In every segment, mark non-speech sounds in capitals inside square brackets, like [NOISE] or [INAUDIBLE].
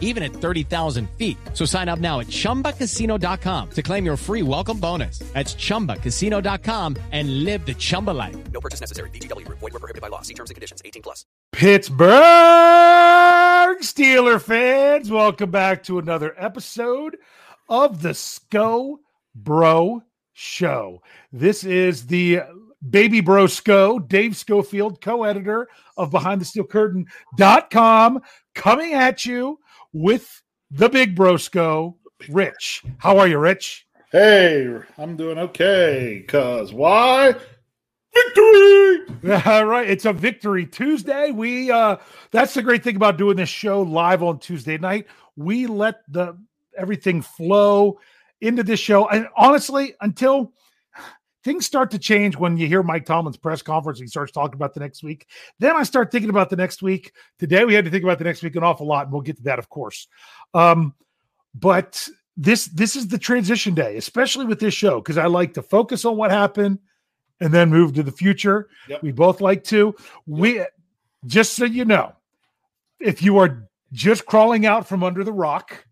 even at 30,000 feet. So sign up now at ChumbaCasino.com to claim your free welcome bonus. That's ChumbaCasino.com and live the Chumba life. No purchase necessary. VGW. Void were prohibited by law. See terms and conditions. 18 plus. Pittsburgh Steeler fans, welcome back to another episode of the Sco Bro Show. This is the Baby Bro Sco, Dave Schofield, co-editor of BehindTheSteelCurtain.com, coming at you with the Big Bro Sco, Rich. How are you, Rich? Hey, I'm doing okay. Cause why? Victory! [LAUGHS] All right, it's a victory Tuesday. We uh that's the great thing about doing this show live on Tuesday night. We let the everything flow into this show. And honestly, until things start to change when you hear Mike Tomlin's press conference, he starts talking about the next week. Then I start thinking about the next week. Today we had to think about the next week an awful lot, and we'll get to that, of course. Um, but this this is the transition day, especially with this show, because I like to focus on what happened and then move to the future. Yep. We both like to. We just so you know, if you are just crawling out from under the rock,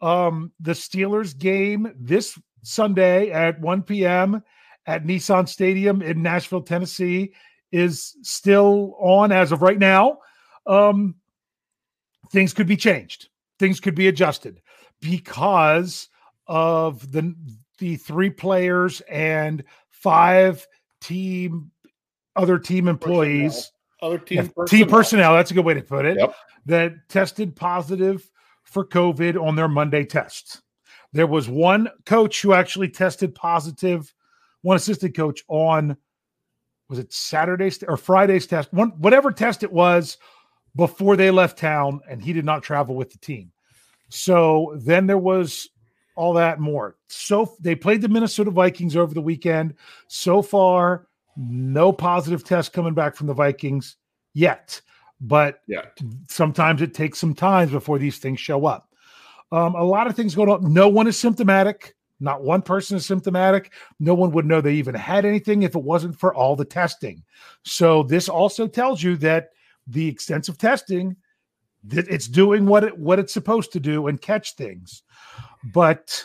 um, the Steelers game this Sunday at 1 p.m. at Nissan Stadium in Nashville, Tennessee, is still on as of right now. Um, things could be changed. Things could be adjusted because of the the three players and five team other team employees Other team yeah, team personnel that's a good way to put it Yep. that tested positive for covid on their monday tests there was one coach who actually tested positive one assistant coach on was it saturday's or friday's test one whatever test it was before they left town and he did not travel with the team so then there was all that more. So they played the Minnesota Vikings over the weekend. So far, no positive test coming back from the Vikings yet. But Yeah. sometimes it takes some time before these things show up. Um, a lot of things going on. No one is symptomatic. Not one person is symptomatic. No one would know they even had anything if it wasn't for all the testing. So this also tells you that the extensive testing that it's doing what it what it's supposed to do and catch things. But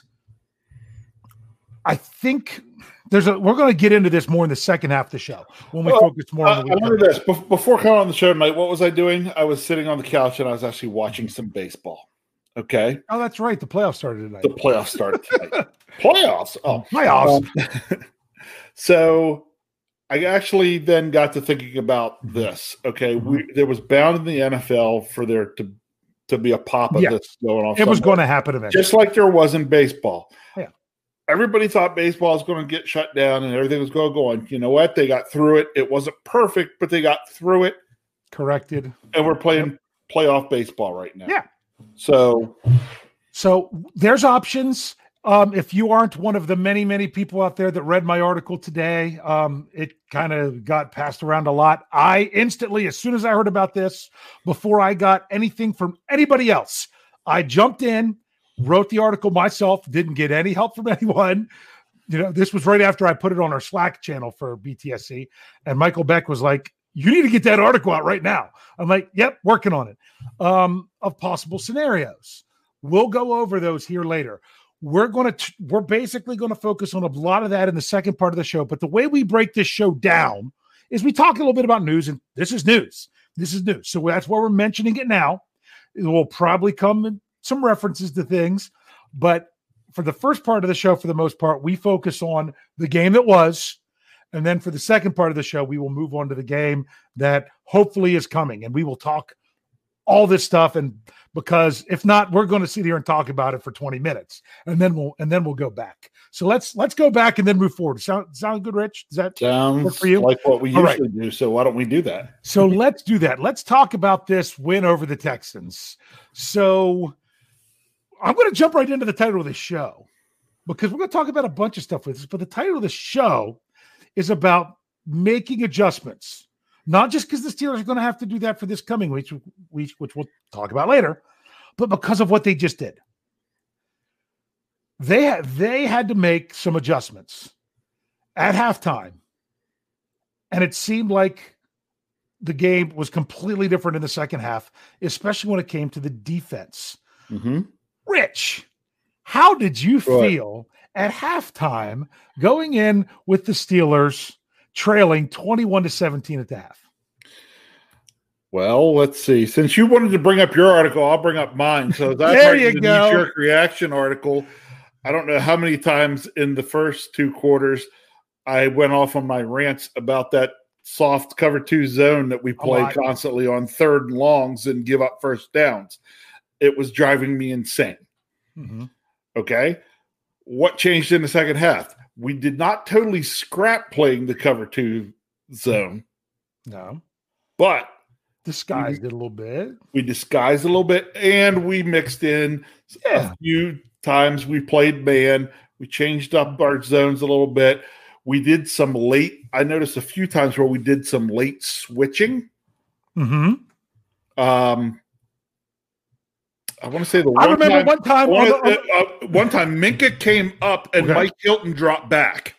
I think there's a we're going to get into this more in the second half of the show when we Well, focus more on the weekend. remember this before coming on the show tonight. What was I doing? I was sitting on the couch and I was actually watching some baseball. Okay, Oh, that's right. The playoffs started tonight. the playoffs started tonight. [LAUGHS] playoffs. Oh, Playoffs. Um, [LAUGHS] so I actually then got to thinking about this. Okay, we, Mm-hmm. there was bound in the NFL for there to to be a pop of Yeah. this going on. it was going to happen eventually. just like there was in baseball. Yeah. everybody thought baseball was going to get shut down and everything was going to go on. You know what? They got through it. It wasn't perfect, but they got through it. Corrected. And we're playing yep. playoff baseball right now. Yeah. So, so there's options. Um, if you aren't one of the many, many people out there that read my article today, um, it kind of got passed around a lot. I instantly, as soon as I heard about this, before I got anything from anybody else, I jumped in, wrote the article myself, didn't get any help from [LAUGHS] anyone. You know, this was right after I put it on our Slack channel for BTSC, and Michael Beck was like, "You need to get that article out right now." I'm like, "Yep, working on it." Um, of possible scenarios, we'll go over those here later. We're going to we're basically going to focus on a lot of that in the second part of the show but the way we break this show down is we talk a little bit about news and this is news. This is news. So that's why we're mentioning it now. It will probably come some references to things but for the first part of the show for the most part we focus on the game that was and then for the second part of the show we will move on to the game that hopefully is coming and we will talk all this stuff and because if not we're going to sit here and talk about it for 20 minutes and then we'll and then we'll go back. So let's let's go back and then move forward. Sound sound good rich? Does that sounds for you? like what we all usually right. do so why don't we do that? So let's do that. Let's talk about this win over the texans. So i'm going to jump right into the title of the show because we're going to talk about a bunch of stuff with this but the title of the show is about making adjustments not just because the Steelers are going to have to do that for this coming week, week, which we'll talk about later, but because of what they just did. They had they had to make some adjustments at halftime, and it seemed like the game was completely different in the second half, especially when it came to the defense. Mm-hmm. Rich, how did you feel at halftime going in with the Steelers? trailing 21 to 17 at the half. Well, let's see. Since you wanted to bring up your article, I'll bring up mine. So [LAUGHS] that's there you the go. Knee-jerk reaction article. I don't know how many times in the first two quarters I went off on my rants about that soft cover two zone that we play constantly on third and longs and give up first downs. It was driving me insane. Mm-hmm. Okay. What changed in the second half? we did not totally scrap playing the cover two zone. No. But disguised we, it a little bit. We disguised a little bit and we mixed in yeah. a few times we played man. We changed up our zones a little bit. We did some late, I noticed a few times where we did some late switching. Mm-hmm. Um, I want to say the one I remember time, one time one, the, uh, uh, one time Minkah came up and okay. Mike Hilton dropped back.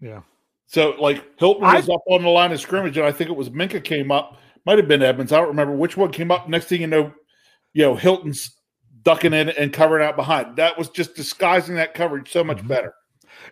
Yeah. So like Hilton was I, up on the line of scrimmage, and I think it was Minkah came up. Might have been Edmonds. I don't remember which one came up. Next thing you know, you know Hilton's ducking in and covering out behind. That was just disguising that coverage so much mm-hmm. better.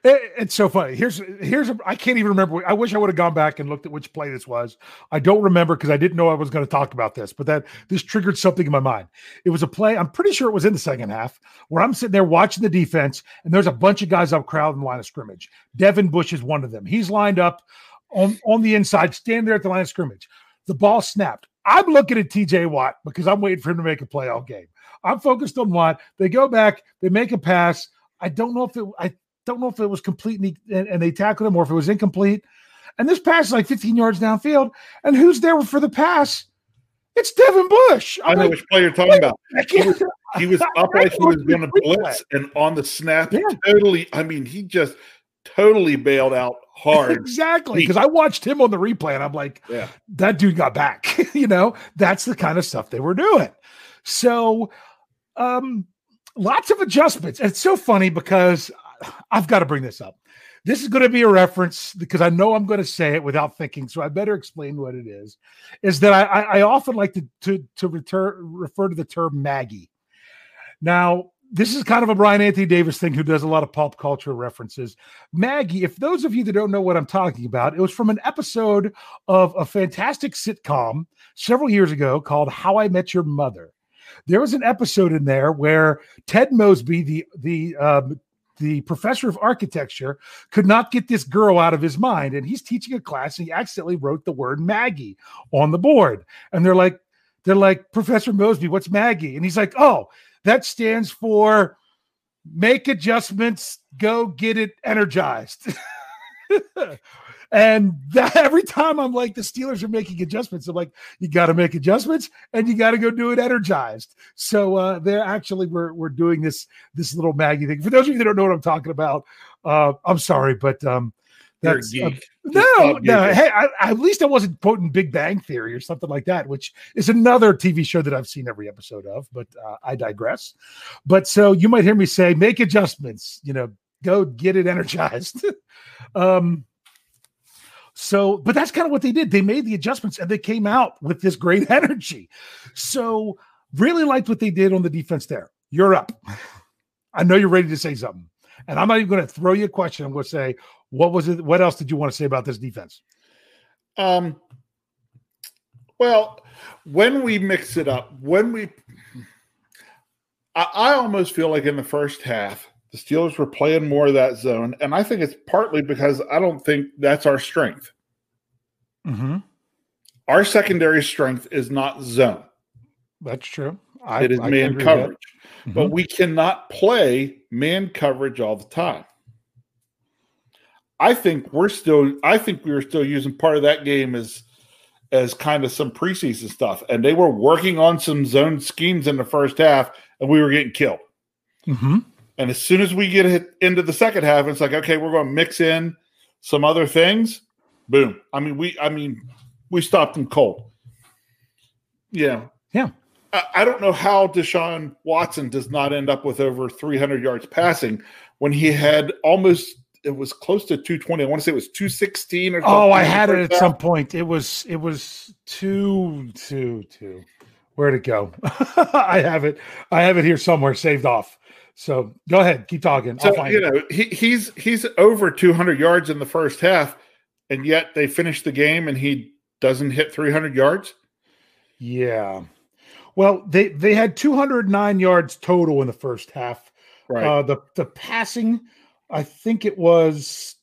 It, it's so funny. Here's here's a, I can't even remember. I wish I would have gone back and looked at which play this was. I don't remember because I didn't know I was going to talk about this. But that this triggered something in my mind. It was a play. I'm pretty sure it was in the second half where I'm sitting there watching the defense, and there's a bunch of guys up crowd in the line of scrimmage. Devin Bush is one of them. He's lined up on on the inside, standing there at the line of scrimmage. The ball snapped. I'm looking at TJ Watt because I'm waiting for him to make a play all game. I'm focused on Watt. They go back, they make a pass. I don't know if it. I don't know if it was complete and, he, and, and they tackled him or if it was incomplete. And this pass is like 15 yards downfield. And who's there for the pass? It's Devin Bush. I'm i know like, which player you're talking about. He was, he was [LAUGHS] up like he was going to blitz, and on the snap, yeah. totally. I mean, he just totally bailed out hard. [LAUGHS] exactly. Because I watched him on the replay, and I'm like, yeah. that dude got back. [LAUGHS] you know, that's the kind of stuff they were doing. So, um, lots of adjustments. It's so funny because I've got to bring this up. This is going to be a reference because I know I'm going to say it without thinking, so I better explain what it is. Is that I, I often like to to to return, refer to the term Maggie. Now, this is kind of a Brian Anthony Davis thing who does a lot of pop culture references. Maggie, if those of you that don't know what I'm talking about, it was from an episode of a fantastic sitcom several years ago called How I Met Your Mother. There was an episode in there where Ted Mosby, the the um, the professor of architecture could not get this girl out of his mind and he's teaching a class and he accidentally wrote the word maggie on the board and they're like they're like professor mosby what's maggie and he's like oh that stands for make adjustments, go get it energized. [LAUGHS] and that, [LAUGHS] every time I'm like, the Steelers are making adjustments, I'm like, you got to make adjustments and you got to go do it energized. So uh, they're actually we're we're doing this this little Maggie thing. For those of you that don't know what I'm talking about, uh, I'm sorry, but um, that's uh, no, no. Hey, I, at least I wasn't quoting Big Bang Theory or something like that, which is another TV show that I've seen every episode of. But uh, I digress. But so you might hear me say, make adjustments. You know, go get it energized. [LAUGHS] um, so, but that's kind of what they did. They made the adjustments and they came out with this great [LAUGHS] energy. So, really liked what they did on the defense there. You're up. I know you're ready to say something. And I'm not even going to throw you a question. I'm going to say, what was it? What else did you want to say about this defense? Um, well, when we mix it up, when we, I, I almost feel like in the first half, the Steelers were playing more of that zone. And I think it's partly because I don't think that's our strength. Mm-hmm. Our secondary strength is not zone. That's true. I, it is I man coverage. Mm-hmm. But we cannot play man coverage all the time. I think we're still I think we were still using part of that game as as kind of some preseason stuff. And they were working on some zone schemes in the first half and we were getting killed. Mm-hmm. And as soon as we get hit into the second half, it's like, okay, we're going to mix in some other things. Boom. I mean, we I mean, we stopped them cold. Yeah. Yeah. I, I don't know how Deshaun Watson does not end up with over 300 yards passing when he had almost it was close to 220. I want to say it was 216 or something. Oh, I had it at some point. It was it was two two two. Where'd it go? [LAUGHS] I have it. I have it here somewhere saved off. So go ahead, keep talking. So you know he, he's he's over 200 yards in the first half, and yet they finish the game and he doesn't hit 300 yards. Yeah. Well, they they had 209 yards total in the first half. Right. Uh, the the passing I think it was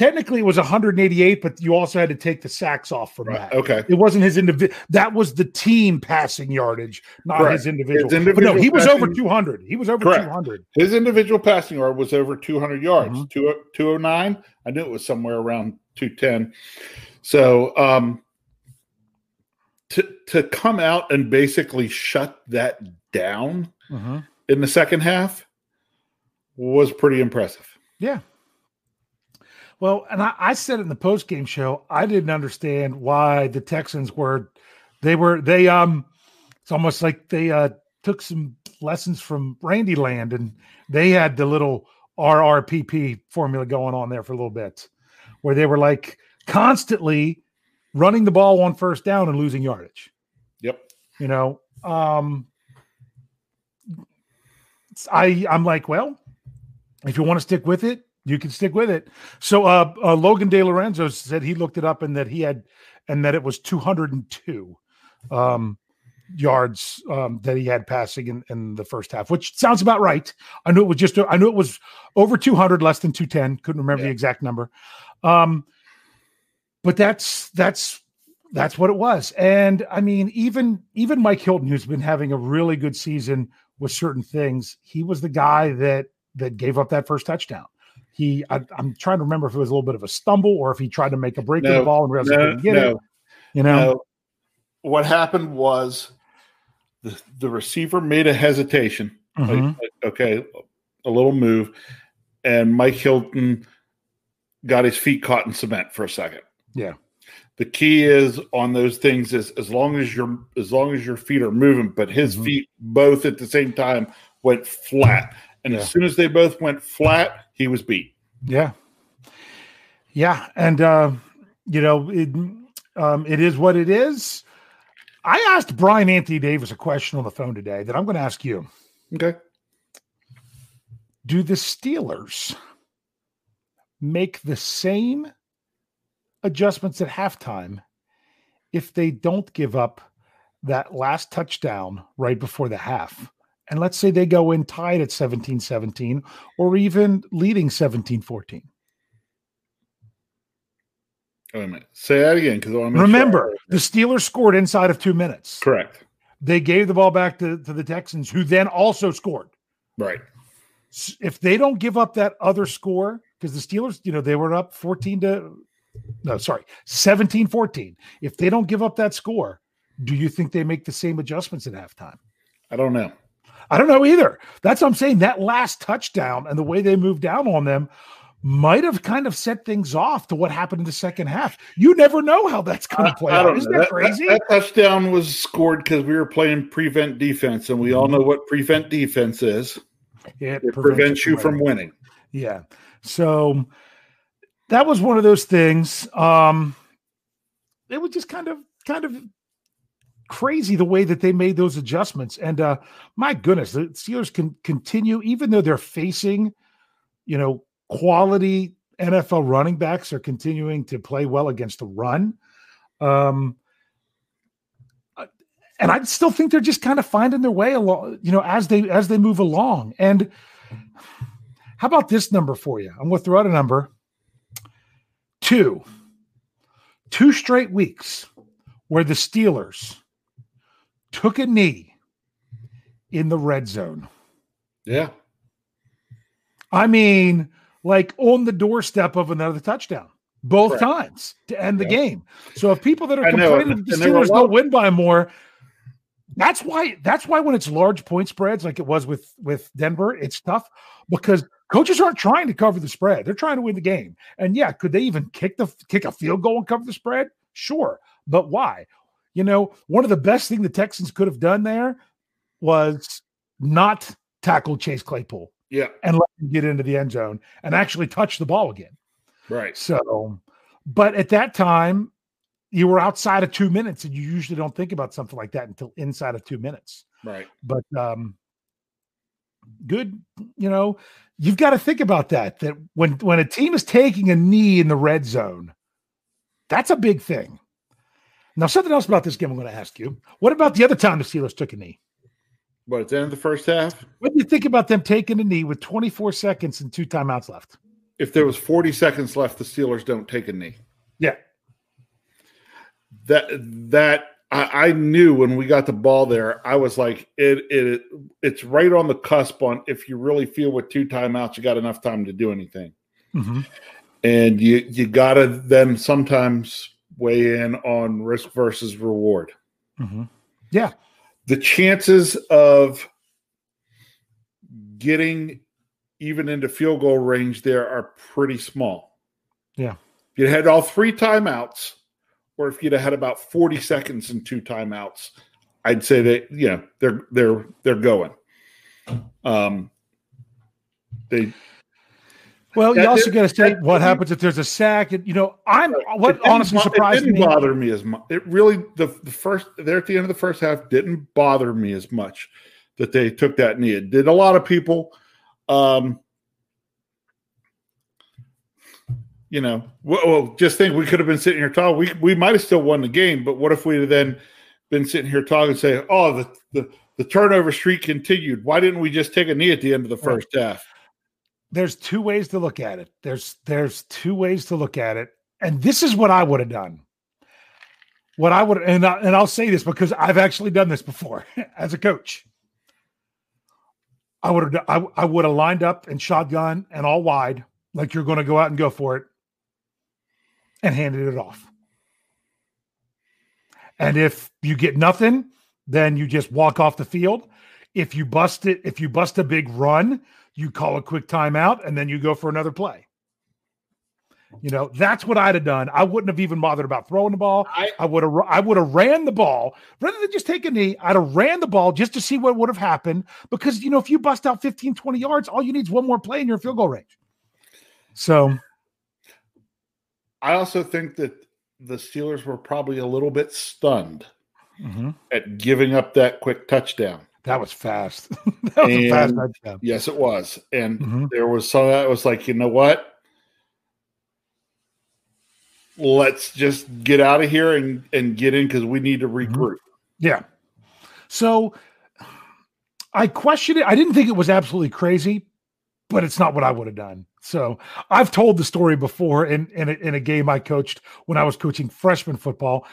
technically it was 188, but you also had to take the sacks off from right. that. Okay. It wasn't his individual. That was the team passing yardage, not his individual. His individual but no, he was over 200. He was over Correct. 200. His individual passing yard was over 200 yards. Mm-hmm. 209. I knew it was somewhere around 210. So, um, to to come out and basically shut that down mm-hmm. in the second half was pretty impressive. Yeah. Well, and I, I said in the post game show. I didn't understand why the Texans were they were they um it's almost like they uh took some lessons from Randy Land and they had the little RRPP formula going on there for a little bit where they were like constantly running the ball on first down and losing yardage. Yep. You know, um I I'm like, well, if you want to stick with it, you can stick with it. So uh, uh, Logan De Lorenzo said he looked it up and that he had and that it was 202 um, yards um, that he had passing in, in the first half, which sounds about right. I knew it was just I knew it was over 200, less than 210. Couldn't remember yeah. the exact number. Um, but that's that's that's what it was. And I mean, even even Mike Hilton, who's been having a really good season with certain things, he was the guy that that gave up that first touchdown. He, I, am trying to remember if it was a little bit of a stumble or if he tried to make a break no, of the ball and realized no, he couldn't get no, it. You know, no. what happened was the the receiver made a hesitation. Mm-hmm. Like, okay, a little move, and Mike Hilton got his feet caught in cement for a second. Yeah. The key is on those things is as long as your as long as your feet are moving, but his mm-hmm. feet both at the same time went flat. And yeah. as soon as they both went flat, he was beat. Yeah. Yeah. And, uh, you know, it, um, it is what it is. I asked Brian Anthony Davis a question on the phone today that I'm going to ask you. Okay. Do the Steelers make the same adjustments at halftime if they don't give up that last touchdown right before the half? And let's say they go in tied at 17 17 or even leading 17 14. Wait a minute. Say that again because i remember the Steelers scored inside of two minutes. Correct. They gave the ball back to, to the Texans, who then also scored. Right. if they don't give up that other score, because the Steelers, you know, they were up 14 to no, sorry, 17 14. If they don't give up that score, do you think they make the same adjustments at halftime? I don't know. I don't know either. That's what I'm saying. That last touchdown and the way they moved down on them might have kind of set things off to what happened in the second half. You never know how that's going to play out. Isn't that, that crazy? That, that, touchdown was scored because we were playing prevent defense, and we all know what prevent defense is. It, it prevents, you from winning. Yeah. So that was one of those things. Um, it was just kind of kind of crazy the way that they made those adjustments. And uh, my goodness, the Steelers can continue, even though they're facing, you know, quality NFL running backs are continuing to play well against the run. Um, uh, and I still think they're just kind of finding their way along, you know, as they as they move along. And how about this number for you? I'm going to throw out a number. Two, two straight weeks where the Steelers took a knee in the red zone. Yeah. I mean, like on the doorstep of another touchdown both times to end yeah. the game. So if people that are [LAUGHS] complaining that the Steelers don't win by more, that's why that's why when it's large point spreads like it was with with Denver, it's tough because coaches aren't trying to cover the spread. They're trying to win the game. And yeah, could they even kick the kick a field goal and cover the spread? Sure. But why? You know, one of the best thing the Texans could have done there was not tackle Chase Claypool. Yeah. And let him get into the end zone and actually touch the ball again. Right. So, but at that time, you were outside of two minutes, and you usually don't think about something like that until inside of two minutes. Right. But um good, you know, you've got to think about that. That when when a team is taking a knee in the red zone, that's a big thing. Now, something else about this game I'm going to ask you. What about the other time the Steelers took a knee? What, at the end of the first half? What do you think about them taking a knee with 24 seconds and two timeouts left? If there was 40 seconds left, the Steelers don't take a knee. Yeah. That that I, I knew when we got the ball there, I was like, it it it's right on the cusp on if you really feel with two timeouts, you got enough time to do anything. Mm-hmm. And you you gotta then sometimes weigh in on risk versus reward. Mm-hmm. Yeah. The chances of getting even into field goal range there are pretty small. Yeah. If you had all three timeouts, or if you'd have had about 40 seconds and two timeouts, I'd say that, you know, they're they're they're going. Um they well, you also got to say what happens if there's a sack. You know, I'm what honestly surprised it didn't me. bother me as much. It really the the first there at the end of the first half didn't bother me as much that they took that knee. It did a lot of people. Um, you know, well, just think we could have been sitting here talking. We we might have still won the game, but what if we had then been sitting here talking and say, "Oh, the the the turnover streak continued. Why didn't we just take a knee at the end of the first half?" There's two ways to look at it. There's there's two ways to look at it, and this is what I would have done. What I would and I, and I'll say this because I've actually done this before [LAUGHS] as a coach. I would have I, I would have lined up and shotgun and all wide like you're going to go out and go for it, and handed it off. And if you get nothing, then you just walk off the field. If you bust it, if you bust a big run, you call a quick timeout, and then you go for another play. You know, that's what I'd have done. I wouldn't have even bothered about throwing the ball. I, I would have I would have ran the ball rather than just take a knee. I'd have ran the ball just to see what would have happened because you know, if you bust out 15, 20 yards, all you need is one more play in your field goal range. So I also think that the Steelers were probably a little bit stunned mm-hmm. at giving up that quick touchdown. That was fast. [LAUGHS] that was and, a fast touchdown. Yes, it was. And mm-hmm. there was some that was like, you know what? Let's just get out of here and, and get in because we need to mm-hmm. regroup. Yeah. So I questioned it. I didn't think it was absolutely crazy, but it's not what I would have done. So I've told the story before in in a, in a game I coached when I was coaching freshman football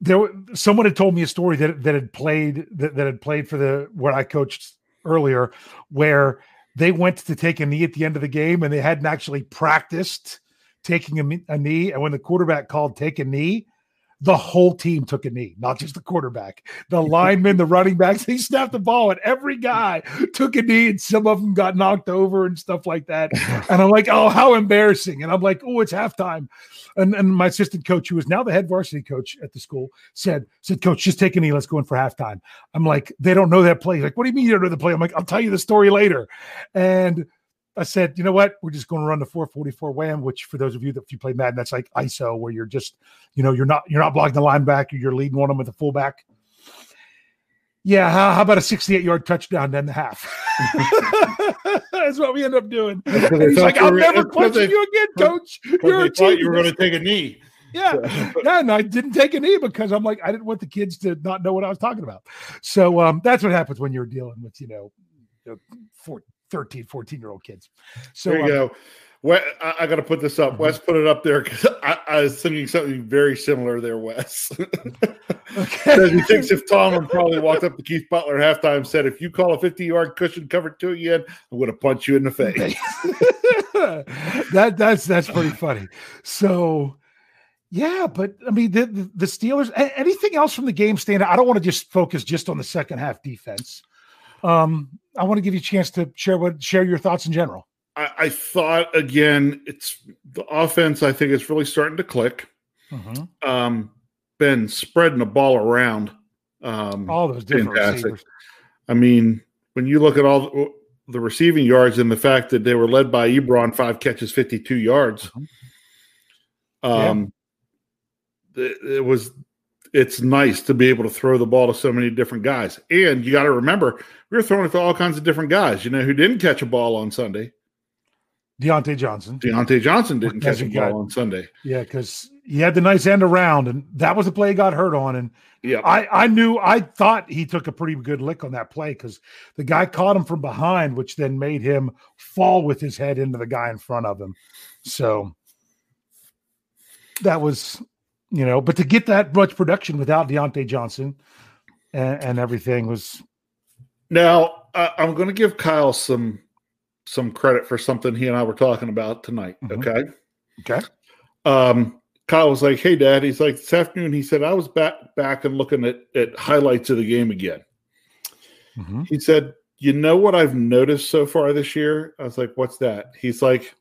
there someone had told me a story that that had played that, that had played for the where I coached earlier where they went to take a knee at the end of the game and they hadn't actually practiced taking a, a knee. And when the quarterback called take a knee, the whole team took a knee, not just the quarterback. The linemen, the running backs, they snapped the ball, and every guy took a knee, and some of them got knocked over and stuff like that. [SIGHS] And I'm like, oh, how embarrassing. And I'm like, oh, it's halftime. And, and my assistant coach, who is now the head varsity coach at the school, said, said, Coach, just take a knee. Let's go in for halftime. I'm like, they don't know that play. He's like, what do you mean you don't know the play? I'm like, I'll tell you the story later. And I said, you know what? We're just going to run the 444 wham, which for those of you that if you play Madden, that's like ISO, where you're just, you know, you're not you're not blocking the linebacker, you're leading one of them with a fullback. Yeah, how, how about a 68 yard touchdown then the half? [LAUGHS] that's what we end up doing. He's like, I'll never question you again, coach. You're a thought you were going to take a knee. Yeah. yeah, and I didn't take a knee because I'm like, I didn't want the kids to not know what I was talking about. So um, that's what happens when you're dealing with, you know, 13, 14 year old kids. So there you um, go. Well, I, I got to put this up. Mm-hmm. Wes put it up there because I, I, was thinking something very similar there, Wes. [LAUGHS] okay. he thinks if Tomlin probably walked up to Keith Butler halftime said, if you call a 50 yard cushion cover two again, I'm going to punch you in the face. [LAUGHS] that that's that's pretty funny. So yeah, but I mean the, the, the Steelers. Anything else from the game stand? I don't want to just focus just on the second half defense. Um, I want to give you a chance to share what share your thoughts in general. I, I thought again, it's the offense. I think is really starting to click. Mm-hmm. Um, been spreading the ball around. Um, all those different fantastic. Receivers. I mean, when you look at all the, the, receiving yards and the fact that they were led by Ebron, five catches, fifty-two yards. Mm-hmm. Um, yeah. it, it was it's nice to be able to throw the ball to so many different guys. And you got to remember, we were throwing it to all kinds of different guys. You know, who didn't catch a ball on Sunday? Diontae Johnson. Diontae Johnson didn't catch a ball on Sunday. Yeah, because he had the nice end around, and that was the play he got hurt on. And yeah, I, I knew I thought he took a pretty good lick on that play because the guy caught him from behind, which then made him fall with his head into the guy in front of him. So that was you know, but to get that much production without Diontae Johnson and, and everything was. Now uh, I'm going to give Kyle some some credit for something he and I were talking about tonight. Mm-hmm. Okay. Okay. Um, Kyle was like, "Hey, Dad." He's like, "This afternoon." He said, "I was back back and looking at at highlights of the game again." Mm-hmm. He said, "You know what I've noticed so far this year?" I was like, "What's that?" He's like,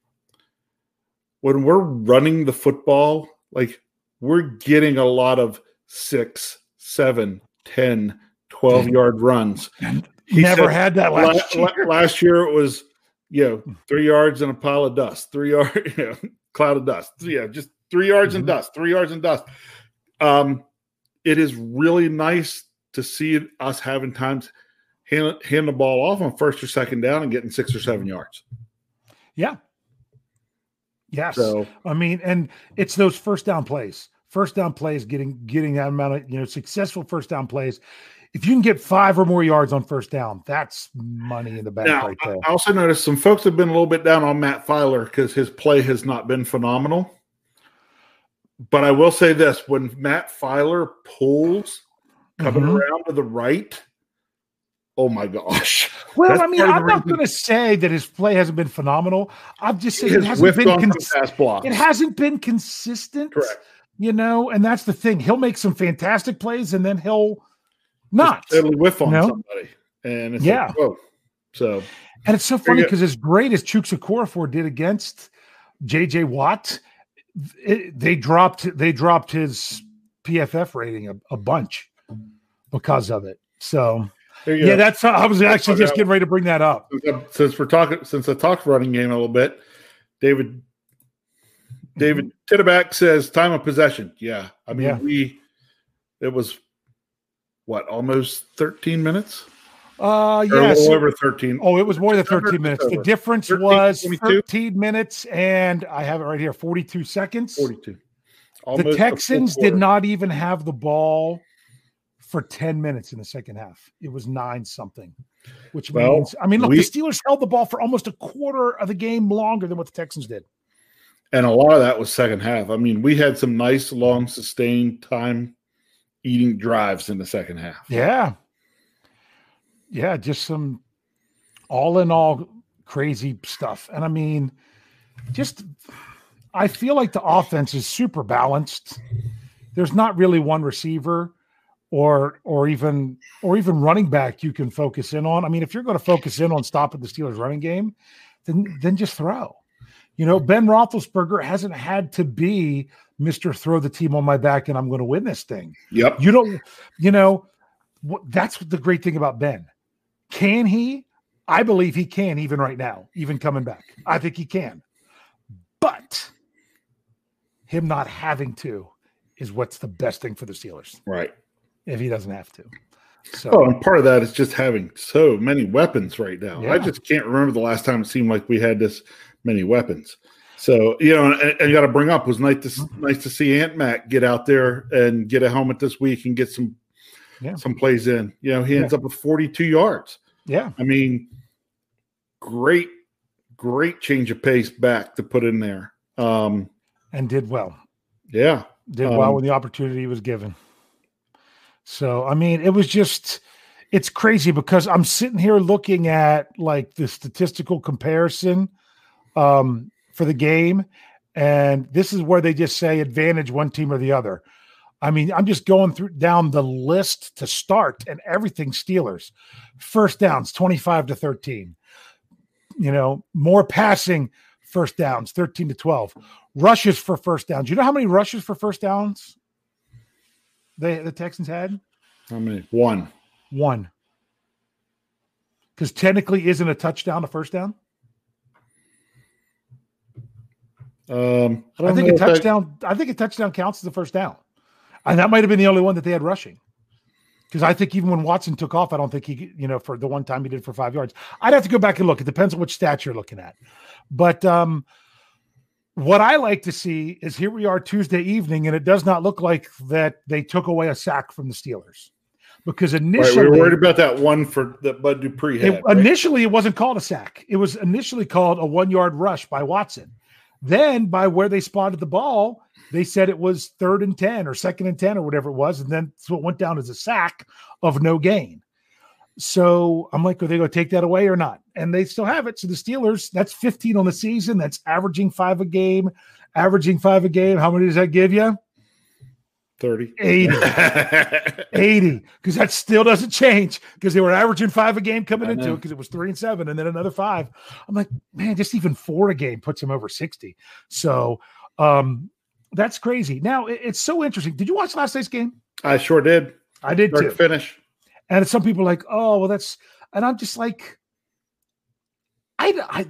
"When we're running the football, like we're getting a lot of six, seven, 10, 12 yard runs. He Never said, had that last, last year. [LAUGHS] Last year it was, you know, three yards and a pile of dust, three yard, [LAUGHS] you know, cloud of dust. Yeah, just three yards mm-hmm. and dust, three yards and dust. Um, it is really nice to see us having times hand, hand the ball off on first or second down and getting six or seven yards. Yeah. Yes. So, I mean, and it's those first down plays first down plays, getting getting that amount of you know successful first down plays. If you can get five or more yards on first down, that's money in the bank now, right there. I also noticed some folks have been a little bit down on Matt Feiler because his play has not been phenomenal. But I will say this: when Matt Feiler pulls coming mm-hmm. around to the right, oh my gosh. [LAUGHS] Well, That's I mean, I'm not going to say that his play hasn't been phenomenal. I'm just saying it hasn't been cons- it hasn't been consistent. Correct you know, and that's the thing. He'll make some fantastic plays and then he'll not totally whiff on you know? somebody. And yeah. Like, whoa. So and it's so funny because as great as Chuks Okorafor did against JJ Watt, it, they dropped they dropped his PFF rating a, a bunch because of it. So yeah, that's I was actually just getting ready to bring that up. Since we're talking, since I talked running game a little bit, David David Titterback says time of possession. Yeah. I mean, yeah. we, it was what, almost 13 minutes? Uh, yes. over 13. Oh, it was more than 13 minutes. The difference 13, was 22? 13 minutes, and I have it right here 42 seconds. 42. Almost the Texans did not even have the ball for 10 minutes in the second half. It was nine something, which well, means, I mean, look, we, the Steelers held the ball for almost a quarter of the game longer than what the Texans did and a lot of that was second half. I mean, we had some nice, long, sustained time eating drives in the second half. Yeah, yeah, just some all in all, crazy stuff. And I mean, just I feel like the offense is super balanced. There's not really one receiver or or even or even running back you can focus in on. I mean, if you're going to focus in on stopping the Steelers running game, then then just throw. You know, Ben Roethlisberger hasn't had to be Mister Throw the team on my back and I'm going to win this thing. Yep. You don't. You know, that's the great thing about Ben. Can he? I believe he can even right now, even coming back. I think he can. But him not having to is what's the best thing for the Steelers. Right. If he doesn't have to. So oh, and part of that is just having so many weapons right now. Yeah. I just can't remember the last time it seemed like we had this many weapons. So you know, and, and got to bring up was nice to Mm-hmm. nice to see Ant Mac get out there and get a helmet this week and get some Yeah. some plays in. You know, he ends up with forty two yards. yeah, I mean, great, great change of pace back to put in there. Um, and did well. yeah, Did Um, well when the opportunity was given. So I mean, it was just it's crazy because I'm sitting here looking at like the statistical comparison um, for the game, and this is where they just say advantage one team or the other. I mean, I'm just going through down the list to start, and everything Steelers. First downs, 25 to 13. You know, more passing first downs, 13 to 12. Rushes for first downs. You know how many rushes for first downs they the Texans had? how many? one. One. Because technically, isn't a touchdown a first down? Um, I, I, think a if that- touchdown. I think a touchdown counts as a first down, and that might have been the only one that they had rushing. Because I think even when Watson took off, I don't think he, you know, for the one time he did for five yards. I'd have to go back and look. It depends on which stat you're looking at. But um, what I like to see is here we are Tuesday evening, and it does not look like that they took away a sack from the Steelers. Because Right, initially, we were worried about that one for that Bud Dupree had. it, right? initially, it wasn't called a sack. It was initially called a one yard rush by Watson. Then, by where they spotted the ball, they said it was third and 10 or second and 10 or whatever it was. And then so it went down as a sack of no gain. So I'm like, are they going to take that away or not? And they still have it. So the Steelers, that's 15 on the season. That's averaging five a game, averaging five a game. How many does that give you? 30. 80. [LAUGHS] 80 because that still doesn't change because they were averaging five a game coming into it because it was three and seven and then another five. I'm like, man, just even four a game puts him over 60. So um that's crazy. Now it- it's so interesting. Did you watch last night's game? I sure did. I did Start too. to finish. And some people are like, oh, well, that's, and I'm just like, I, I,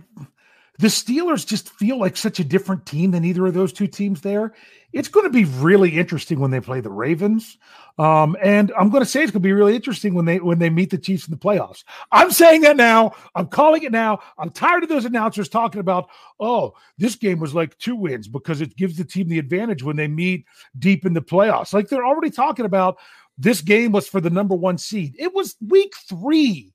the Steelers just feel like such a different team than either of those two teams there. It's going to be really interesting when they play the Ravens. Um, and I'm going to say it's going to be really interesting when they when they meet the Chiefs in the playoffs. I'm saying that now. I'm calling it now. I'm tired of those announcers talking about, oh, this game was like two wins because it gives the team the advantage when they meet deep in the playoffs. Like they're already talking about this game was for the number one seed. It was week three.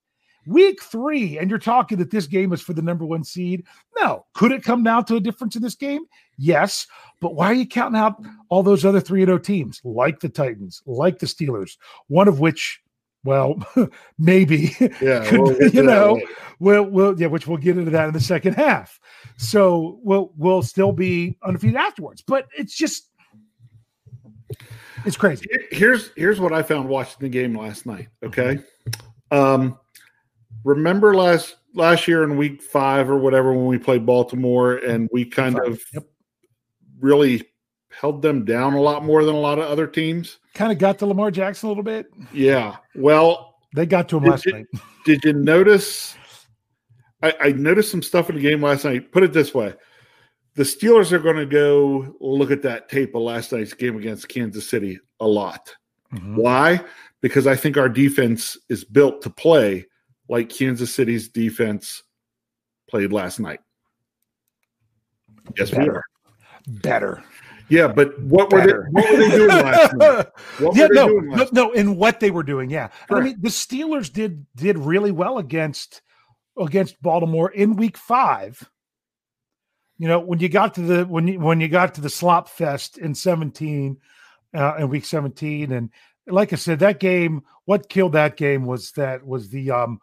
Week three, and you're talking that this game is for the number one seed. No, could it come down to a difference in this game? Yes, but why are you counting out all those other three and O teams, like the Titans, like the Steelers, one of which, well, [LAUGHS] maybe, Yeah, [LAUGHS] could- we'll you know, we'll, we'll, yeah, which we'll get into that in the second half. So we'll, we'll still be undefeated afterwards, but it's just, it's crazy. Here's here's what I found watching the game last night. Okay, um, remember last last year in week five or whatever when we played Baltimore and we kind Five. of Yep. really held them down a lot more than a lot of other teams. Kind of got to Lamar Jackson a little bit. Yeah. Well, They got to him last you- night. did you notice? I, I noticed some stuff in the game last night. Put it this way: the Steelers are going to go look at that tape of last night's game against Kansas City a lot. Mhm. Why? Because I think our defense is built to play like Kansas City's defense played last night. Yes, we are. Better. Yeah, but what were they? What were they doing last night? [LAUGHS] What yeah, were they no, doing no, last no, in what they were doing, yeah. And I mean, the Steelers did did really well against against Baltimore in Week Five. You know, when you got to the when you when you got to the slop fest in seventeen, uh, in Week seventeen, and like I said, that game, what killed that game was that was the um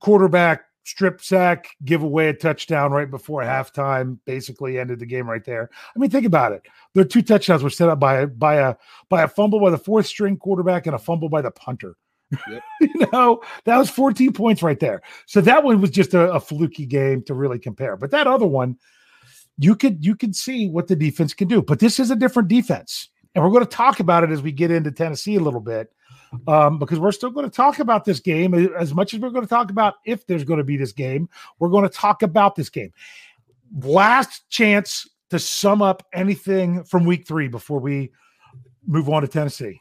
quarterback strip sack, give away a touchdown right before halftime, basically ended the game right there. I mean, think about it. Their two touchdowns were set up by by a by a fumble by the fourth string quarterback and a fumble by the punter. Yep. [LAUGHS] you know, that was 14 points right there. So that one was just a, a fluky game to really compare. But that other one, you could you could see what the defense can do. But this is a different defense. And we're going to talk about it as we get into Tennessee a little bit um, because we're still going to talk about this game as much as we're going to talk about if there's going to be this game. We're going to talk about this game. Last chance to sum up anything from week three before we move on to Tennessee.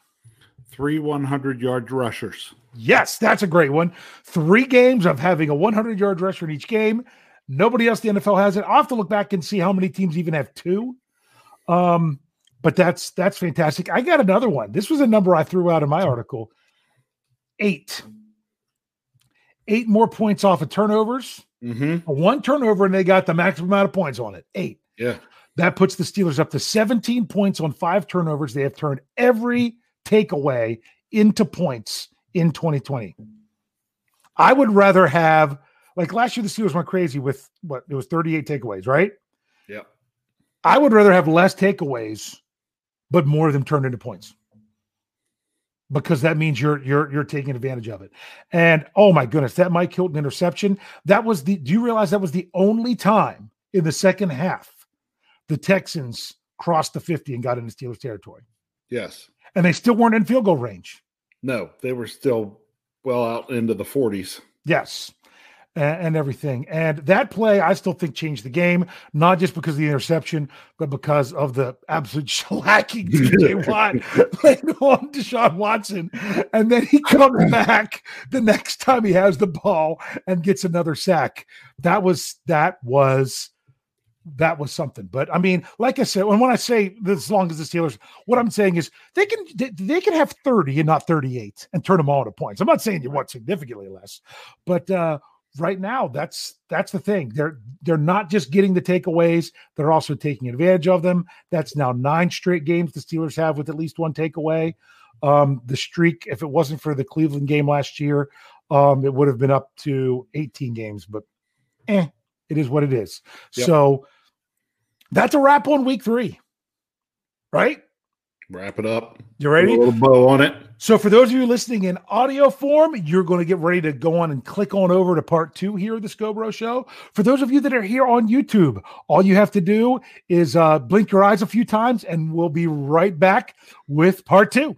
Three 100 yard rushers. Yes, that's a great one. Three games of having a 100 yard rusher in each game. Nobody else in the NFL has it. I'll have to look back and see how many teams even have two. Um, but that's that's fantastic. I got another one. This was a number I threw out in my article. Eight. Eight more points off of turnovers. Mm-hmm. One turnover, and they got the maximum amount of points on it. Eight. Yeah. That puts the Steelers up to 17 points on five turnovers. They have turned every takeaway into points in 2020. I would rather have, like last year, the Steelers went crazy with what it was 38 takeaways, right? Yeah. I would rather have less takeaways but more of them turned into points because that means you're you're you're taking advantage of it. And oh my goodness, that Mike Hilton interception, that was the do you realize that was the only time in the second half the Texans crossed the 50 and got into Steelers territory? Yes. And they still weren't in field goal range. No, they were still well out into the 40s. Yes and, and everything. And that play, I still think changed the game, not just because of the interception, but because of the absolute [LAUGHS] shellacking TJ [LAUGHS] Watt playing on Deshaun Watson. And then he comes [LAUGHS] back the next time he has the ball and gets another sack. That was that was that was something. But I mean, like I said, when when I say as long as the Steelers, what I'm saying is they can they, they, can have 30 and not 38 and turn them all into points. I'm not saying you want significantly less, but uh right now that's that's the thing. They're they're not just getting the takeaways they're also taking advantage of them. That's now nine straight games the steelers have with at least one takeaway. Um the streak if it wasn't for the cleveland game last year um it would have been up to 18 games but eh, it is what it is. Yep. so that's a wrap on week three right Wrap it up. You ready? Put a little bow on it. So, for those of you listening in audio form, you're going to get ready to go on and click on over to part two here of the Scobro Show. For those of you that are here on YouTube, all you have to do is uh, blink your eyes a few times, and we'll be right back with part two.